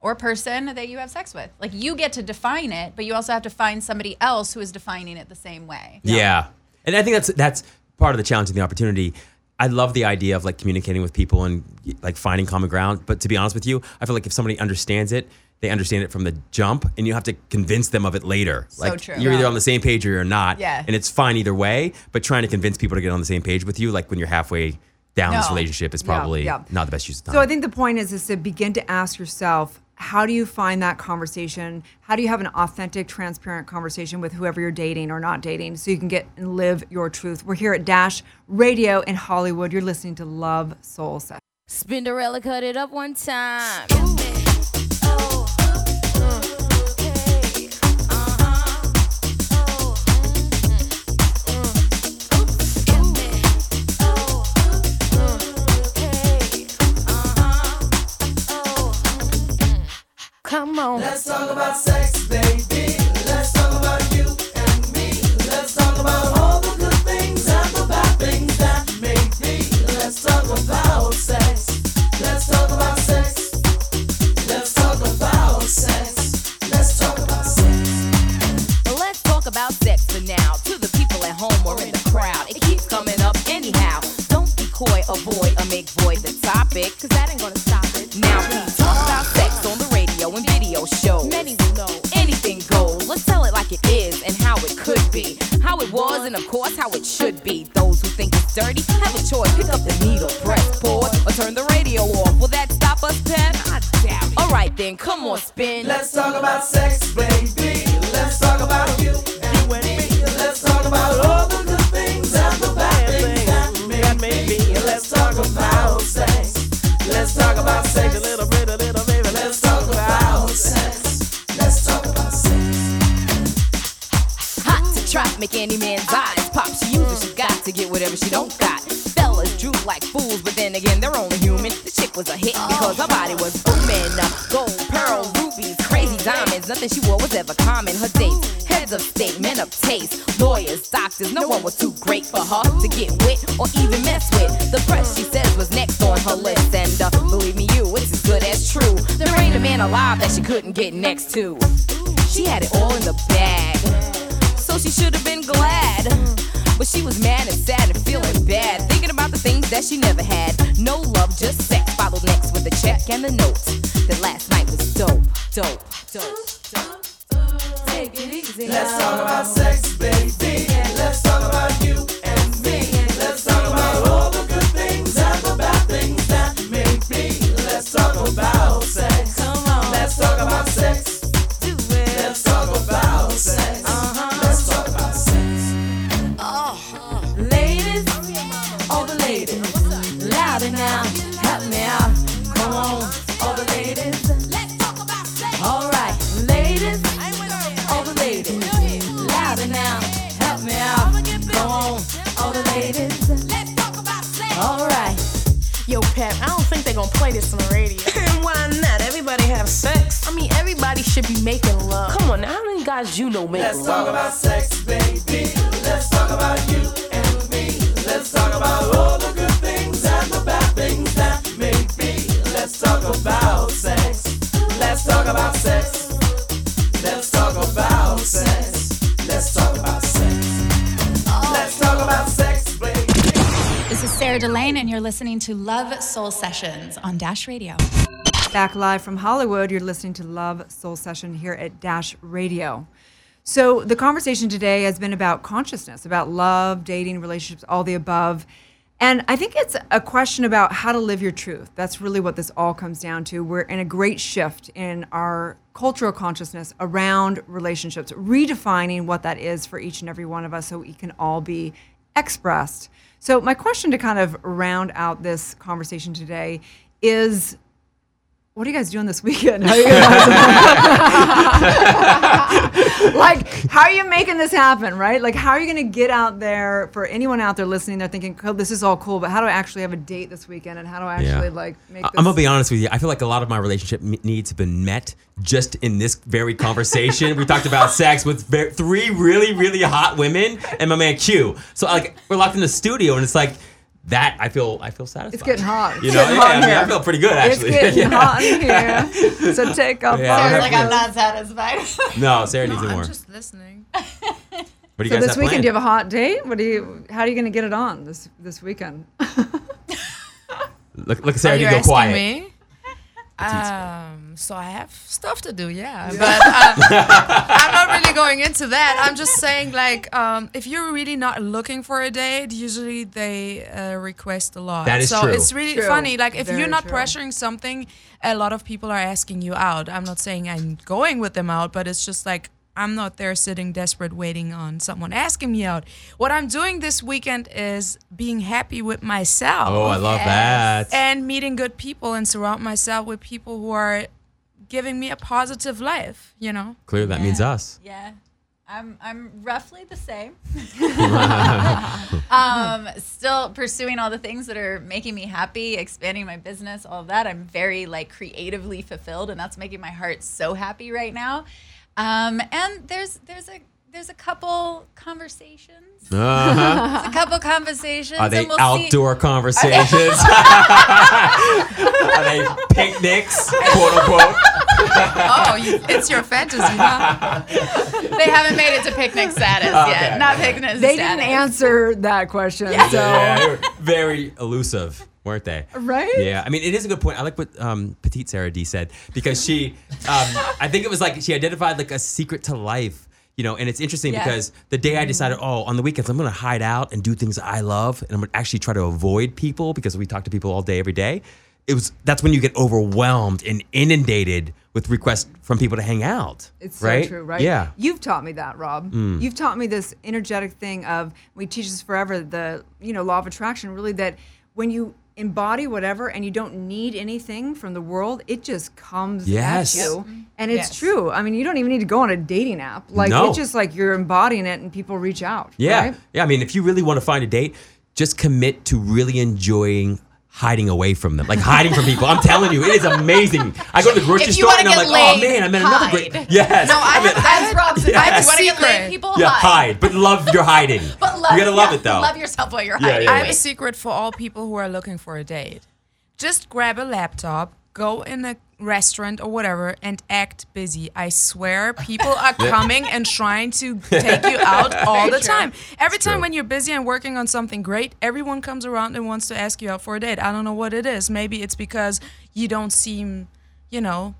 or person that you have sex with. Like you get to define it, but you also have to find somebody else who is defining it the same way. Yeah. And I think that's that's part of the challenge and the opportunity. I love the idea of like communicating with people and like finding common ground. But to be honest with you, I feel like if somebody understands it, they understand it from the jump, and you have to convince them of it later. So like true. you're either on the same page or you're not. Yeah. And it's fine either way. But trying to convince people to get on the same page with you, like when you're halfway down this relationship, is Yeah, probably yeah. not the best use of time. So I think the point is is to begin to ask yourself, how do you find that conversation? How do you have an authentic, transparent conversation with whoever you're dating or not dating so you can get and live your truth? We're here at Dash Radio in Hollywood. You're listening to Love Soul Session. Spinderella cut it up one time. That she never had. No love, just sex. Followed next with a check and the note. Listening to Love Soul Sessions on Dash Radio. Back live from Hollywood, you're listening to Love Soul Session here at Dash Radio. So, the conversation today has been about consciousness, about love, dating, relationships, all the above. And I think it's a question about how to live your truth. That's really what this all comes down to. We're in a great shift in our cultural consciousness around relationships, redefining what that is for each and every one of us so we can all be expressed. So, my question to kind of round out this conversation today is what are you guys doing this weekend? How are you guys- like, how are you making this happen, right? Like, how are you going to get out there for anyone out there listening? They're thinking, "Oh, this is all cool, but how do I actually have a date this weekend? And how do I actually like make this?" I'm gonna be honest with you. I feel like a lot of my relationship m- needs have been met just in this very conversation. we talked about sex with three really, really hot women and my man Q. So like we're locked in the studio, and it's like that. I feel I feel satisfied. It's getting hot. It's You know, getting yeah, hot I, in mean, I feel pretty good actually. It's getting Yeah. hot in here. So take off. Yeah, all i feel like i'm not satisfied. No, Sarah needs No, it more. I'm just listening. What do you So guys this have weekend, planned? do you have a hot date? What do you? How are you going to get it on this this weekend? Look, look, Sarah, Are you you go quiet. me? Um, so I have stuff to do, yeah. But uh, I'm not really going into that. I'm just saying, like, um, if you're really not looking for a date, usually they uh, request a lot. That is so true. it's really True. funny. Like, if Very you're not true. pressuring something, a lot of people are asking you out. I'm not saying I'm going with them out, but it's just like I'm not there sitting desperate waiting on someone asking me out. What I'm doing this weekend is being happy with myself Oh, I love that. and meeting good people and surround myself with people who are giving me a positive life you know Clearly, that means us. Yeah. I'm I'm roughly the same. um, still pursuing all the things that are making me happy, expanding my business, all of that. I'm very like creatively fulfilled, and that's making my heart so happy right now. Um, and there's there's a there's a couple conversations. Uh-huh. A couple conversations. Are they and we'll outdoor see. conversations? Are they picnics, quote unquote? oh, you, it's your fantasy, huh? they haven't made it to picnic status Okay. yet. Not picnic They status. didn't answer that question. So Yeah, they were very elusive, weren't they? Right? Yeah, I mean, it is a good point. I like what um, Petite Sarah D said because she, um, I think it was like she identified like a secret to life, you know. And it's interesting because the day I decided, oh, on the weekends I'm gonna hide out and do things I love, and I'm gonna actually try to avoid people because we talk to people all day every day. It was that's when you get overwhelmed and inundated with requests from people to hang out. It's so true, right? Yeah. You've taught me that, Rob. Mm. You've taught me this energetic thing of we teach this forever, the you know, law of attraction, really that when you embody whatever and you don't need anything from the world, it just comes Yes. at you. And it's Yes. true. I mean, you don't even need to go on a dating app. Like No. it's just like you're embodying it and people reach out. Yeah. Right? Yeah. I mean, if you really want to find a date, just commit to really enjoying hiding away from them. Like hiding from people. I'm telling you, it is amazing. I go to the grocery store and I'm get like, oh man, I met another great. Yes. No, I met- have, as Rob said, Yes. if you want to get Secret. laid, people yeah, hide. hide. But love your hiding. But love, you gotta love yeah, it though. Love yourself while you're Yeah, hiding. yeah, I have a secret for all people who are looking for a date. Just grab a laptop, go in a restaurant or whatever, and act busy. I swear, people are coming and trying to take you out all the time. Every time when you're busy and working on something great, everyone comes around and wants to ask you out for a date. I don't know what it is. Maybe it's because you don't seem, you know,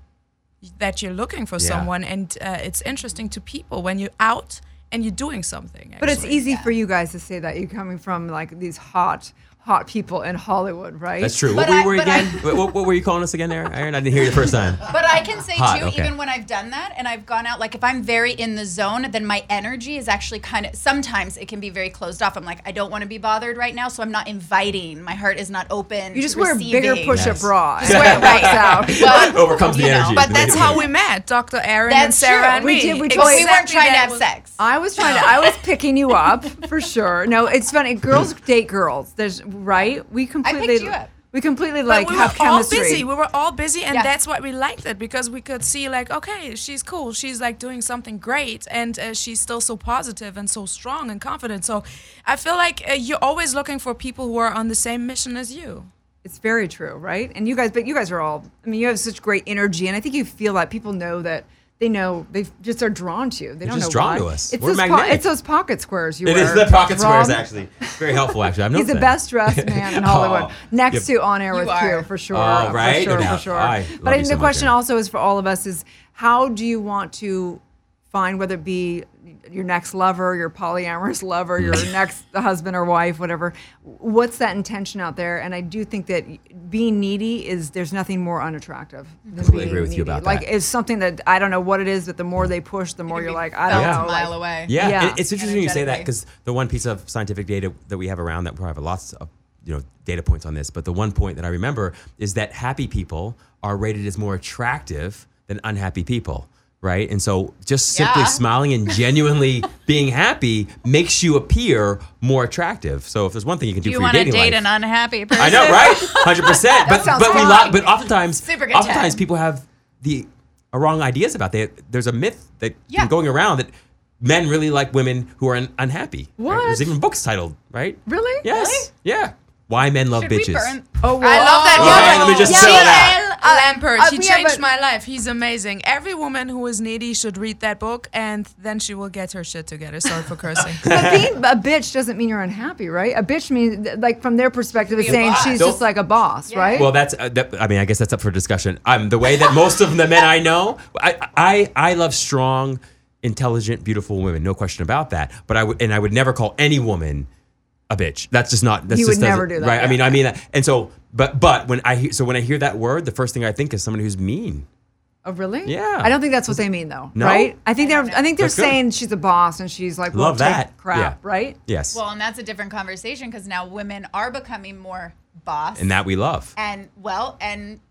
that you're looking for Yeah. someone, and uh, it's interesting to people when you're out and you're doing something. But it's actually. easy for you guys to say that you're coming from like these hot, hot people in Hollywood, right? That's true. But What I- were you but I- again? what, what, what were you calling us again there, Erin? I didn't hear you the first time. But I can say Hot, too, okay. even when I've done that and I've gone out, like if I'm very in the zone, then my energy is actually kind of sometimes it can be very closed off. I'm like, I don't want to be bothered right now, so I'm not inviting. My heart is not open. You just to wear a bigger push-up Yes. bra. Just wear it right out. But, Overcomes the you know, energy. But that's how we met, Dr. Erin and That's Sarah true. and We me. did- we But we weren't trying to have was- sex. I was trying to. I was picking you up for sure. No, it's funny. Girls date girls. There's right. We completely. picked you up. We completely But like we have were all chemistry. busy. We were all busy, and Yeah. that's why we liked it because we could see like, okay, she's cool. She's like doing something great, and uh, she's still so positive and so strong and confident. So I feel like uh, you're always looking for people who are on the same mission as you. It's very true, right? And you guys, but you guys are all. I mean, you have such great energy, and I think you feel that people know that. They know they just are drawn to you. They don't just know drawn why. to us. It's We're those po- magnetic. it's those pocket squares you It wear. is the pocket squares actually. Very helpful actually. I've He's noticed the that. best dressed man in Hollywood, Oh, next yeah. to on air with are. Q for sure. Oh, right? for sure, No doubt. for sure. I but I you think so the much, question Erin. also is for all of us is how do you want to find whether it be your next lover, your polyamorous lover, your Mm. next husband or wife, whatever. What's that intention out there? And I do think that being needy is there's nothing more unattractive than Completely being agree with you needy. about like that. it's something that I don't know what it is, but the more they push, the more can you're like, I don't know. a mile like- away. Yeah, Yeah. it- it's interesting you say that because the one piece of scientific data that we have around that we have lots of you know data points on this, but the one point that I remember is that happy people are rated as more attractive than unhappy people. Right. And so just simply Yeah. smiling and genuinely being happy makes you appear more attractive. So if there's one thing you can do, Do you for your want to dating date life, an unhappy person? I know, right? Hundred percent. But sounds but we fun. lo- but oftentimes oftentimes people have the uh, wrong ideas about that. There's a myth that Yeah. been going around that men really like women who are un- unhappy. right? What? There's even books titled, right? Really? Yes. Yeah. Why men love Should bitches. we burn? Oh, well, I love that. Yeah, let me just Yeah, throw that. G.L. Lampert. uh, he yeah, changed but- my life. He's amazing. Every woman who is needy should read that book, and then she will get her shit together. Sorry for cursing. But being a bitch doesn't mean you're unhappy, right? A bitch means, like, from their perspective, it's saying she's Don't- just like a boss, right? Well, that's uh, that, I mean, I guess that's up for discussion. Um, the way that most of the men I know, I I, I love strong, intelligent, beautiful women, no question about that. But I would and I would never call any woman a bitch. That's just not. That's You just would never doesn't- do that, right? I mean, I mean, and so, but but when I hear so when I hear that word, the first thing I think is someone who's mean. oh, really? Yeah. I don't think that's what they mean, though, No? right? I think they're, I think they're That's good. saying she's a boss and she's like, Love won't take that. crap, Yeah. right? Yes, Well, and that's a different conversation because now women are becoming more boss. and that we love. and well, and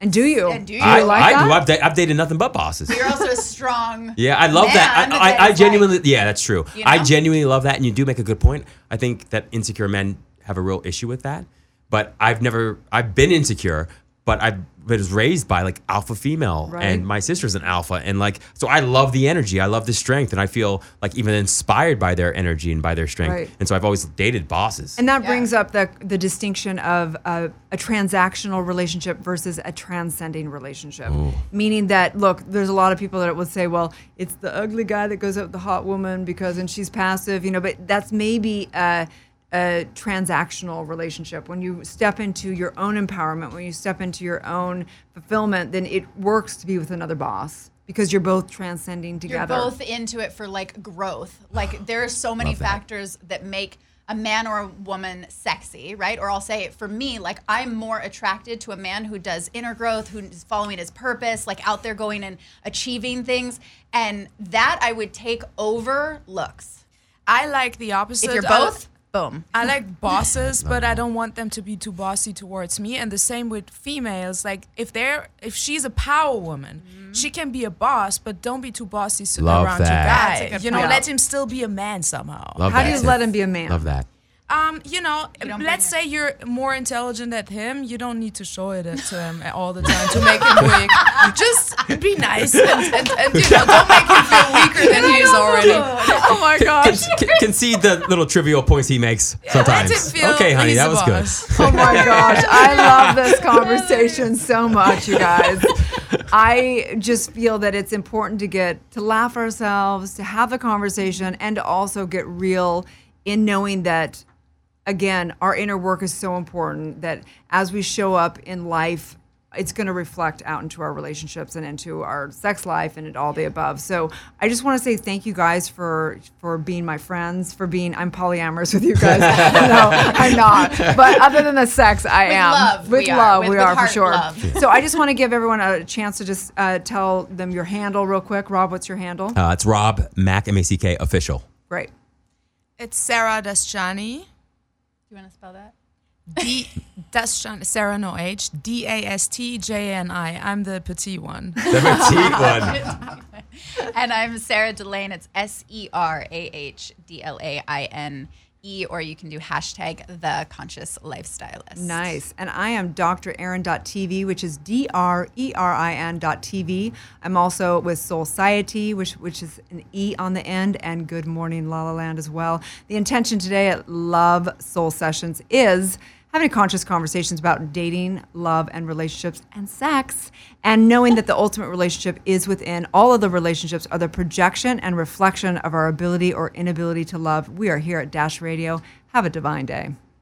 And do you? And do you? I, like I that? do. I've, da- I've dated nothing but bosses. You're also a strong. Yeah, I love that. man I, I, I is genuinely, like- yeah, that's true. You I know? genuinely love that, and you do make a good point. I think that insecure men have a real issue with that. But I've never, I've been insecure, but I was raised by like alpha female, Right. and my sister's an alpha, and like, so I love the energy, I love the strength, and I feel like even inspired by their energy and by their strength. Right. And so I've always dated bosses. And that brings up the the distinction of a, a transactional relationship versus a transcending relationship. Meaning that look, there's a lot of people that would say, well, it's the ugly guy that goes out with the hot woman because and she's passive, you know. But that's maybe a, a transactional relationship. When you step into your own empowerment, when you step into your own fulfillment, then it works to be with another boss because you're both transcending together. You're both into it for like growth. Like there are so many Love that. factors that make a man or a woman sexy, right? Or I'll say for me, like I'm more attracted to a man who does inner growth, who is following his purpose, like out there going and achieving things. And that I would take over looks. I like the opposite. If you're I- both, boom. I like bosses, but I don't want them to be too bossy towards me. And the same with females. Like if they're if she's a power woman, mm-hmm. she can be a boss, but don't be too bossy s- Love around that. your guy. You know, point. let him still be a man somehow. love How that. do you Tiff. let him be a man? Love that. Um, you know, don't let's bring say you're more intelligent than him. You don't need to show it to him all the time to make him weak. Just be nice and, and, and you know, don't make him feel weaker than he is already. oh my gosh. Con- con- concede the little trivial points he makes sometimes. Let feel okay, honey, that was boss. good. Oh my gosh, I love this conversation so much, you guys. I just feel that it's important to get to laugh ourselves, to have a conversation, and to also get real in knowing that, again, our inner work is so important that as we show up in life, it's going to reflect out into our relationships and into our sex life and all the above. So I just want to say thank you guys for for being my friends, for being I'm polyamorous with you guys. no, I'm not. But other than the sex, I With am. love, with we are. love, With- we with are for heart sure. love. So I just want to give everyone a chance to just uh, tell them your handle real quick. Rob, what's your handle? Uh, it's Rob Mack M A C K official. Great. It's Sarah Daschani. Do you want to spell that? D Daschani Sarah no H D A S T J N I. I'm the petite one. The petite one. and I'm Sarah Delane. It's S E R A H D L A I N E, or you can do hashtag the conscious lifestylist. Nice. And I am Dr. Erin.tv, which is D R E R I N.tv. I'm also with Society, which, which is an E on the end, and Good Morning La La Land as well. The intention today at Love Soul Sessions is having conscious conversations about dating, love, and relationships and sex, and knowing that the ultimate relationship is within all of the relationships are the projection and reflection of our ability or inability to love. We are here at Dash Radio. Have a divine day.